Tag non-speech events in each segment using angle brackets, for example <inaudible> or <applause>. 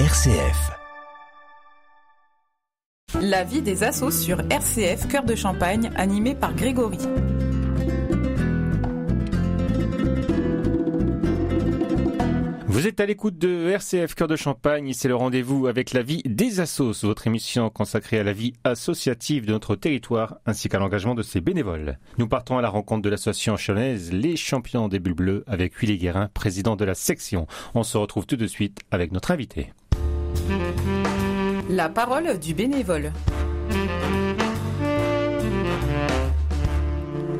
RCF. La vie des assos sur RCF Cœur de Champagne, animé par Grégory. Vous êtes à l'écoute de RCF Cœur de Champagne, c'est le rendez-vous avec la vie des assos, votre émission consacrée à la vie associative de notre territoire ainsi qu'à l'engagement de ses bénévoles. Nous partons à la rencontre de l'association chalonnaise Les Champions des Bulles Bleues avec Willy Guérin, président de la section. On se retrouve tout de suite avec notre invité. La parole du bénévole.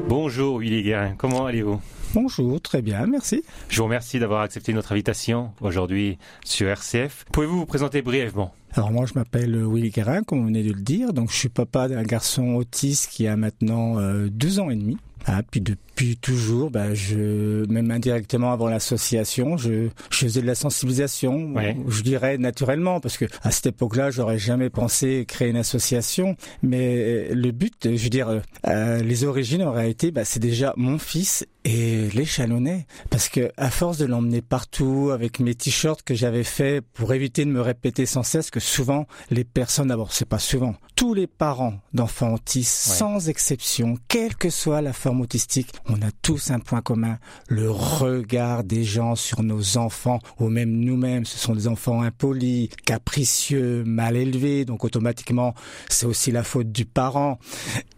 Bonjour Willy Guérin, comment allez-vous? Bonjour, très bien, merci. Je vous remercie d'avoir accepté notre invitation aujourd'hui sur RCF. Pouvez-vous vous présenter brièvement? Alors moi je m'appelle Willy Guérin, comme vous venez de le dire, donc je suis papa d'un garçon autiste qui a maintenant euh, deux ans et demi. Ah, puis depuis toujours, bah, je, même indirectement avant l'association, je, je faisais de la sensibilisation. Je dirais naturellement, parce que à cette époque-là, j'aurais jamais pensé créer une association. Mais le but, je veux dire, euh, les origines auraient été, bah, c'est déjà mon fils et les Chalonnais, parce que à force de l'emmener partout avec mes t-shirts que j'avais fait pour éviter de me répéter sans cesse que souvent les personnes, d'abord c'est pas souvent, tous les parents d'enfants autistes, sans exception, quelle que soit la forme autistique, on a tous un point commun, le regard des gens sur nos enfants, ou même nous-mêmes, ce sont des enfants impolis, capricieux, mal élevés, donc automatiquement c'est aussi la faute du parent.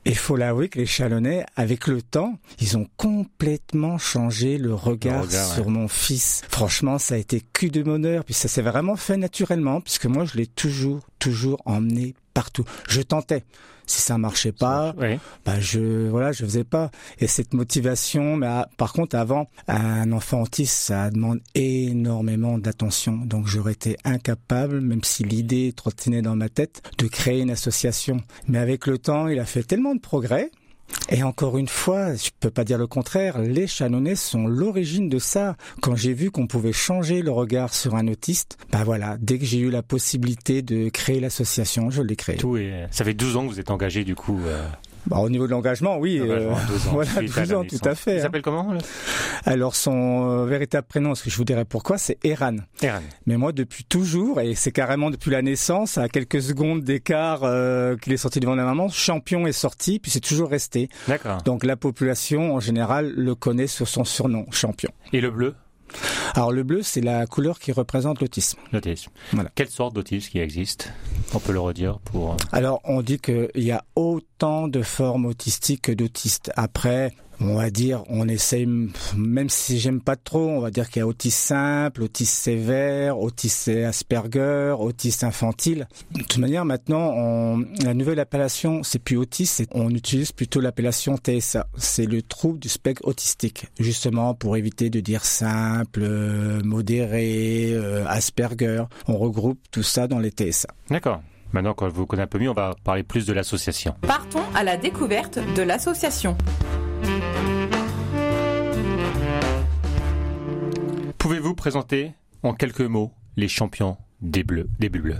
Et faut l'avouer que les Chalonnais, avec le temps, ils ont complètement changé le regard, sur mon fils. Franchement, ça a été cul de bonheur, puis ça s'est vraiment fait naturellement, puisque moi, je l'ai toujours, toujours emmené partout. Je tentais. Si ça marchait pas, bah je voilà, je faisais pas. Et cette motivation, mais ah, par contre, avant, un enfant autiste, ça demande énormément d'attention. Donc j'aurais été incapable, même si l'idée trottinait dans ma tête, de créer une association. Mais avec le temps, il a fait tellement de progrès et encore une fois, je peux pas dire le contraire, les Chalonnais sont l'origine de ça. Quand j'ai vu qu'on pouvait changer le regard sur un autiste, bah voilà, dès que j'ai eu la possibilité de créer l'association, je l'ai créé. Tout et ça fait 12 ans que vous êtes engagé du coup euh, bah, au niveau de l'engagement, oui. Euh, <laughs> voilà, 12 ans, tout à fait. Il hein. s'appelle comment Alors, son euh, véritable prénom, ce que je vous dirais pourquoi, c'est Eran. Eran. Mais moi, depuis toujours, et c'est carrément depuis la naissance, à quelques secondes d'écart euh, qu'il est sorti devant la maman, champion est sorti, puis c'est toujours resté. D'accord. Donc la population, en général, le connaît sur son surnom, champion. Et le bleu? Alors le bleu, c'est la couleur qui représente l'autisme. L'autisme. Voilà. Quelle sorte d'autisme qui existe? On peut le redire pour. Euh, Alors on dit qu'il y a autant de formes autistiques que d'autistes. Après, on va dire, on essaye, même si j'aime pas trop, on va dire qu'il y a autisme simple, autisme sévère, autisme Asperger, autisme infantile. De toute manière, maintenant, on, la nouvelle appellation, c'est plus autisme, on utilise plutôt l'appellation TSA. C'est le trouble du spectre autistique, justement pour éviter de dire simple, modéré, euh, Asperger. On regroupe tout ça dans les TSA. D'accord. Maintenant, quand vous connaissez un peu mieux, on va parler plus de l'association. Partons à la découverte de l'association. Pouvez-vous présenter en quelques mots les champions des bleus, des bleus?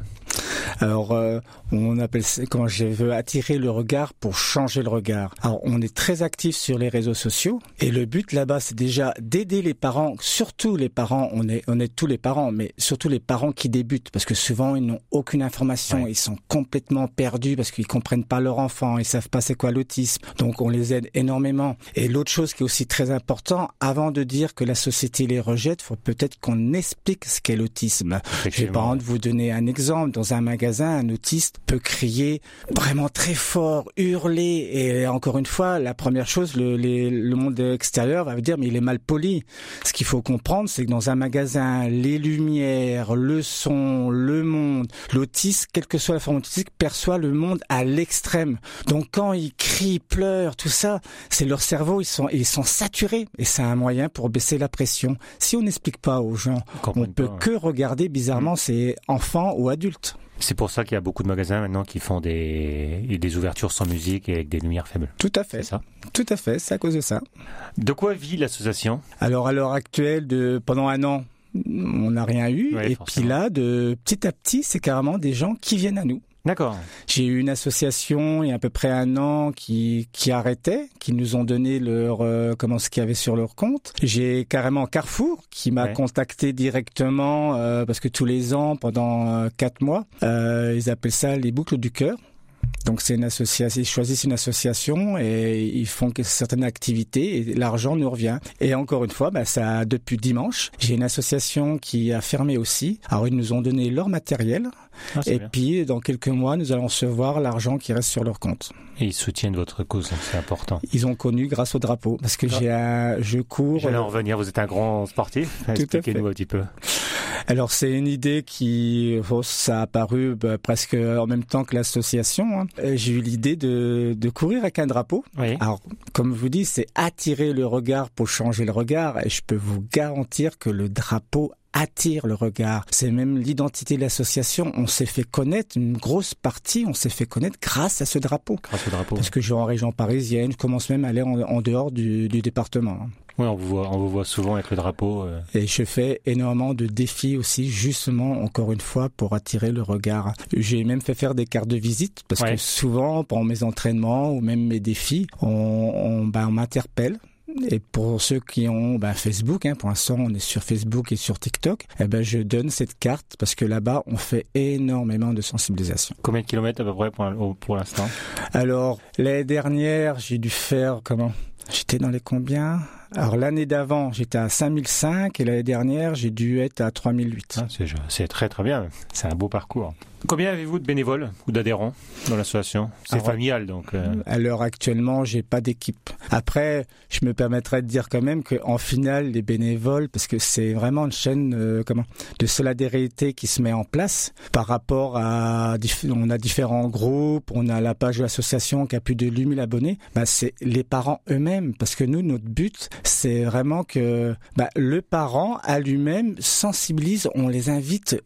Alors, euh, on appelle quand je veux attirer le regard pour changer le regard. Alors, on est très actif sur les réseaux sociaux et le but là-bas, c'est déjà d'aider les parents, surtout les parents. On est, on est tous les parents, mais surtout les parents qui débutent parce que souvent ils n'ont aucune information, ils sont complètement perdus parce qu'ils comprennent pas leur enfant, ils savent pas c'est quoi l'autisme. Donc, on les aide énormément. Et l'autre chose qui est aussi très important, avant de dire que la société les rejette, faut peut-être qu'on explique ce qu'est l'autisme. J'ai pas envie de vous donner un exemple dans un magasin un autiste peut crier vraiment très fort, hurler. Et encore une fois, la première chose, le, le monde extérieur va vous dire, mais il est mal poli. Ce qu'il faut comprendre, c'est que dans un magasin, les lumières, le son, le monde, l'autiste, quelle que soit la forme autistique, perçoit le monde à l'extrême. Donc quand ils crient, pleurent, tout ça, c'est leur cerveau, ils sont, ils sont saturés. Et c'est un moyen pour baisser la pression. Si on n'explique pas aux gens, on, ne peut que regarder bizarrement mmh. ces enfants ou adultes. C'est pour ça qu'il y a beaucoup de magasins maintenant qui font des, des ouvertures sans musique et avec des lumières faibles. Tout à fait. ça Tout à fait, c'est à cause de ça. De quoi vit l'association? Alors à l'heure actuelle, de, pendant un an, on n'a rien eu. et puis là, de petit à petit, c'est carrément des gens qui viennent à nous. D'accord. J'ai eu une association il y a à peu près un an qui qui arrêtait, qui nous ont donné leur euh, comment ce qu'il y avait sur leur compte. J'ai carrément Carrefour qui m'a Ouais. contacté directement euh, parce que tous les ans pendant euh, quatre mois, euh, ils appellent ça les boucles du cœur. Donc c'est une association, ils choisissent une association et ils font certaines activités et l'argent nous revient. Et encore une fois, bah, ça depuis dimanche, j'ai une association qui a fermé aussi. Alors ils nous ont donné leur matériel Ah, et bien. puis dans quelques mois nous allons recevoir l'argent qui reste sur leur compte. Et ils soutiennent votre cause, c'est important. Ils ont connu grâce au drapeau parce que Ah. j'ai un, je cours. J'allais en revenir, vous êtes un grand sportif. Expliquez-nous un petit peu. Alors c'est une idée qui, oh, ça a apparu bah, presque en même temps que l'association. hein. Euh, J'ai eu l'idée de, de courir avec un drapeau. Oui. Alors, comme je vous dis, c'est attirer le regard pour changer le regard. Et je peux vous garantir que le drapeau attire le regard. C'est même l'identité de l'association. On s'est fait connaître, une grosse partie, on s'est fait connaître grâce à ce drapeau. Grâce au drapeau. Parce que je vais en région parisienne, je commence même à aller en, en dehors du, du département. Oui, on vous voit, on vous voit souvent avec le drapeau. euh. Et je fais énormément de défis aussi, justement, encore une fois, pour attirer le regard. J'ai même fait faire des cartes de visite, parce Ouais. que souvent, pendant mes entraînements ou même mes défis, on, on, ben, on m'interpelle. Et pour ceux qui ont ben, Facebook, hein, pour l'instant on est sur Facebook et sur TikTok, eh ben, je donne cette carte parce que là-bas on fait énormément de sensibilisation. Combien de kilomètres à peu près pour, pour l'instant? Alors l'année dernière j'ai dû faire comment? J'étais dans les combien? Alors l'année d'avant j'étais à 5005 et l'année dernière j'ai dû être à 3008. Ah, c'est, très très bien. C'est un beau parcours. Combien avez-vous de bénévoles ou d'adhérents dans l'association? C'est familial donc. euh, À l'heure actuellement, j'ai pas d'équipe. Après, je me permettrais de dire quand même qu'en finale, les bénévoles, parce que c'est vraiment une chaîne euh, comment de solidarité qui se met en place par rapport à on a différents groupes, on a la page de l'association qui a plus de 8000 abonnés. Bah, c'est les parents eux-mêmes, parce que nous, notre but, c'est vraiment que bah, le parent à lui-même sensibilise. On les invite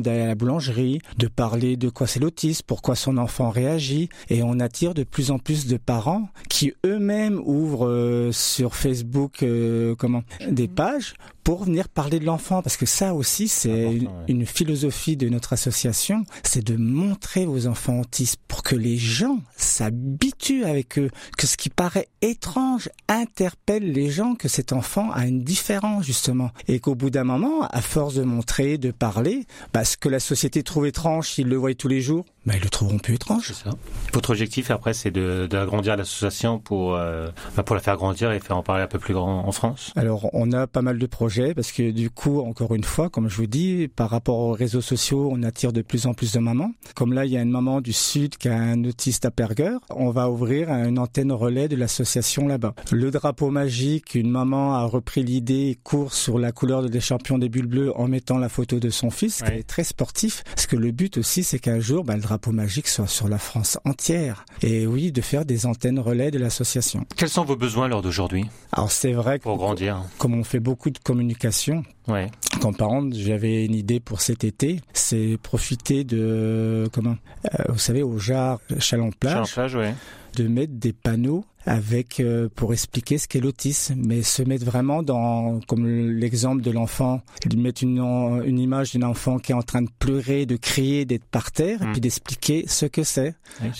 d'aller à la boulangerie, de parler de quoi c'est l'autisme, pourquoi son enfant réagit, et on attire de plus en plus de parents qui eux-mêmes ouvrent euh, sur Facebook euh, comment des pages pour venir parler de l'enfant parce que ça aussi c'est une, ouais. une philosophie de notre association, c'est de montrer aux enfants autistes pour que les gens s'habituent avec eux, que ce qui paraît étrange interpelle les gens que cet enfant a une différence justement et qu'au bout d'un moment, à force de montrer, de parler, bah, ce que la société trouve étrange, s'ils le voient tous les jours, bah, ils le trouveront plus étrange. Ça. Votre objectif après, c'est de, d'agrandir l'association pour, euh, bah, pour la faire grandir et faire en parler un peu plus grand en France. Alors, on a pas mal de projets parce que du coup, encore une fois, comme je vous dis, par rapport aux réseaux sociaux, on attire de plus en plus de mamans. Comme là, il y a une maman du Sud qui a un autiste Asperger. On va ouvrir une antenne relais de l'association là-bas. Le drapeau magique, une maman a repris l'idée et court sur la couleur des champions des bulles bleues en mettant la photo de son fils, qui Ouais. est très sportif. Parce que le but aussi, c'est qu'un jour, bah, le drapeau magique soit sur la France entière. Et oui, de faire des antennes relais de l'association. Quels sont vos besoins lors d'aujourd'hui? Alors, c'est vrai que pour grandir comme on fait beaucoup de communication, Ouais. quand par exemple j'avais une idée pour cet été, c'est profiter de comment? Euh, vous savez au jar Chalon Plage Plage, ouais. De mettre des panneaux avec euh, pour expliquer ce qu'est l'autisme, mais se mettre vraiment dans comme l'exemple de l'enfant, de mettre une, image d'un enfant qui est en train de pleurer, de crier, d'être par terre, et Mm. puis d'expliquer ce que c'est.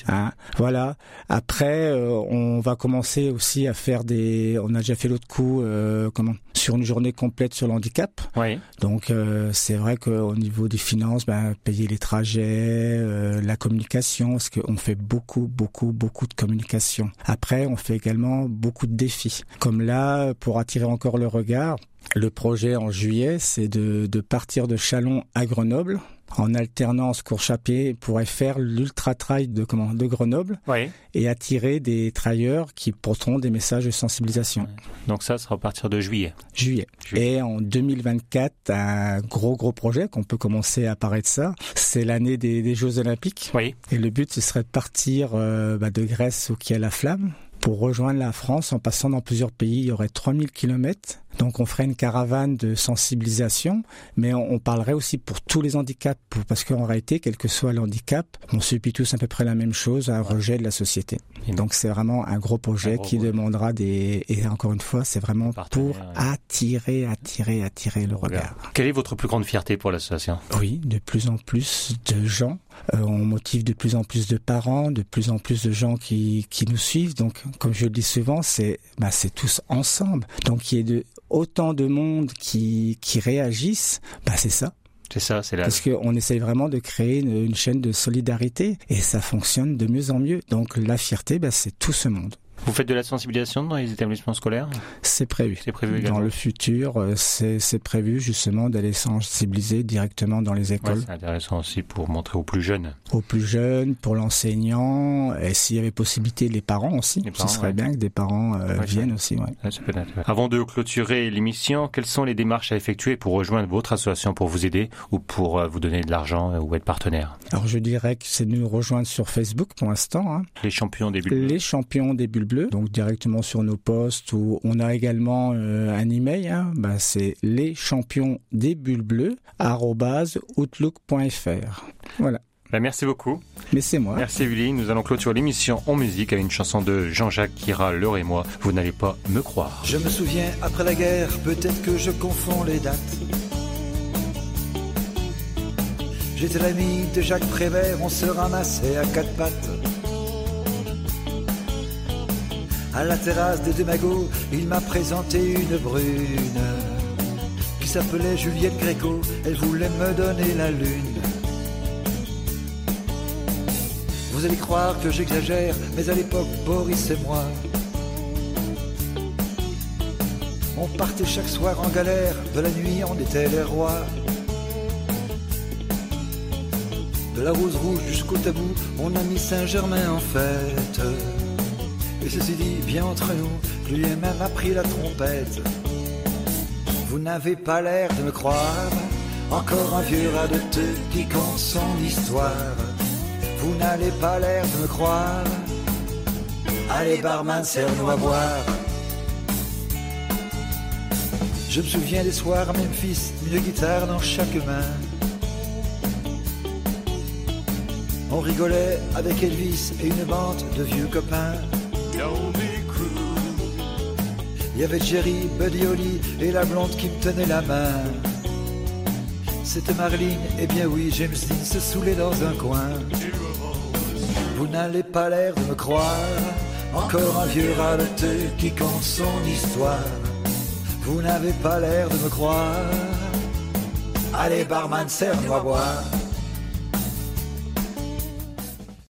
Hein, voilà. Après, euh, on va commencer aussi à faire des. On a déjà fait l'autre coup, euh, comment Sur une journée complète sur l'handicap. Ouais. Donc, c'est vrai qu'au niveau des finances, ben, payer les trajets, la communication, parce qu'on fait beaucoup, beaucoup, beaucoup de communication. Après, on fait également beaucoup de défis. Comme là, pour attirer encore le regard. Le projet en juillet, c'est de, de partir de Chalon à Grenoble en alternance course à pied pour faire l'ultra trail de comment de Grenoble et attirer des trailleurs qui porteront des messages de sensibilisation. Donc ça sera à partir de juillet. Juillet. Juillet. Et en 2024, un gros gros projet qu'on peut commencer à parler de ça, c'est l'année des, des Jeux Olympiques. Oui. Et le but ce serait de partir euh, bah, de Grèce où il y a la flamme pour rejoindre la France en passant dans plusieurs pays. Il y aurait 3000 kilomètres. Donc on ferait une caravane de sensibilisation, mais on, on parlerait aussi pour tous les handicaps, pour- parce qu'en réalité, quel que soit le handicap, on subit tous à peu près la même chose, un rejet de la société. Et Donc c'est vraiment un gros projet Un gros qui projet. demandera des... Et encore une fois, c'est vraiment pour attirer, attirer, attirer le regard. Quelle est votre plus grande fierté pour l'association? Oui, de plus en plus de gens Euh, on motive de plus en plus de parents, de plus en plus de gens qui, qui nous suivent. Donc, comme je le dis souvent, c'est bah, c'est tous ensemble. Donc, il y ait de, autant de monde qui, qui réagissent, bah, c'est ça. C'est ça, c'est là. Parce qu'on essaye vraiment de créer une, une, chaîne de solidarité et ça fonctionne de mieux en mieux. Donc la fierté, bah, c'est tout ce monde. Vous faites de la sensibilisation dans les établissements scolaires C'est prévu. C'est prévu également. Dans le futur, euh, c'est prévu justement d'aller sensibiliser directement dans les écoles. Ouais, c'est intéressant aussi pour montrer aux plus jeunes. Aux plus jeunes, pour l'enseignant, et s'il y avait possibilité, les parents aussi. Les parents, Ce serait ouais. bien que des parents euh, Ouais, viennent ça- aussi. Ouais. Ouais, ça peut être intéressant. Avant de clôturer l'émission, quelles sont les démarches à effectuer pour rejoindre votre association pour vous aider ou pour euh, vous donner de l'argent euh, ou être partenaire? Alors je dirais que c'est de nous rejoindre sur Facebook pour l'instant. Hein. Les champions des bulles. Les champions des bulles donc directement sur nos posts ou on a également euh, un email, hein, bah, c'est les champions des bulles bleues outlook.fr. Voilà. Bah, merci beaucoup. Mais c'est moi. Merci Uli. Nous allons clôturer l'émission en musique avec une chanson de Jean-Jacques Kira, L'heure et moi. Vous n'allez pas me croire. Je me souviens, après la guerre, peut-être que je confonds les dates. J'étais l'ami de Jacques Prévert, on se ramassait à quatre pattes. À la terrasse des deux magots, il m'a présenté une brune qui s'appelait Juliette Gréco. Elle voulait me donner la lune. Vous allez croire que j'exagère, mais à l'époque, Boris et moi, on partait chaque soir en galère, de la nuit on était les rois. De la rose rouge jusqu'au tabou, on a mis Saint-Germain en fête. Et ceci dit, bien entre nous, lui-même a pris la trompette. Vous n'avez pas l'air de me croire, encore un vieux radoteux qui compte son histoire. Vous n'avez pas l'air de me croire, allez barman, serre-nous à boire. Je me souviens des soirs à Memphis, une guitare dans chaque main. On rigolait avec Elvis et une bande de vieux copains. Il y avait Jerry, Buddy Holly et la blonde qui me tenait la main. C'était Marlene, et bien oui, James Dean se saoulait dans un coin. Vous n'allez pas l'air de me croire, encore un vieux raleteux qui compte son histoire. Vous n'avez pas l'air de me croire. Allez, barman, serre-nous à boire.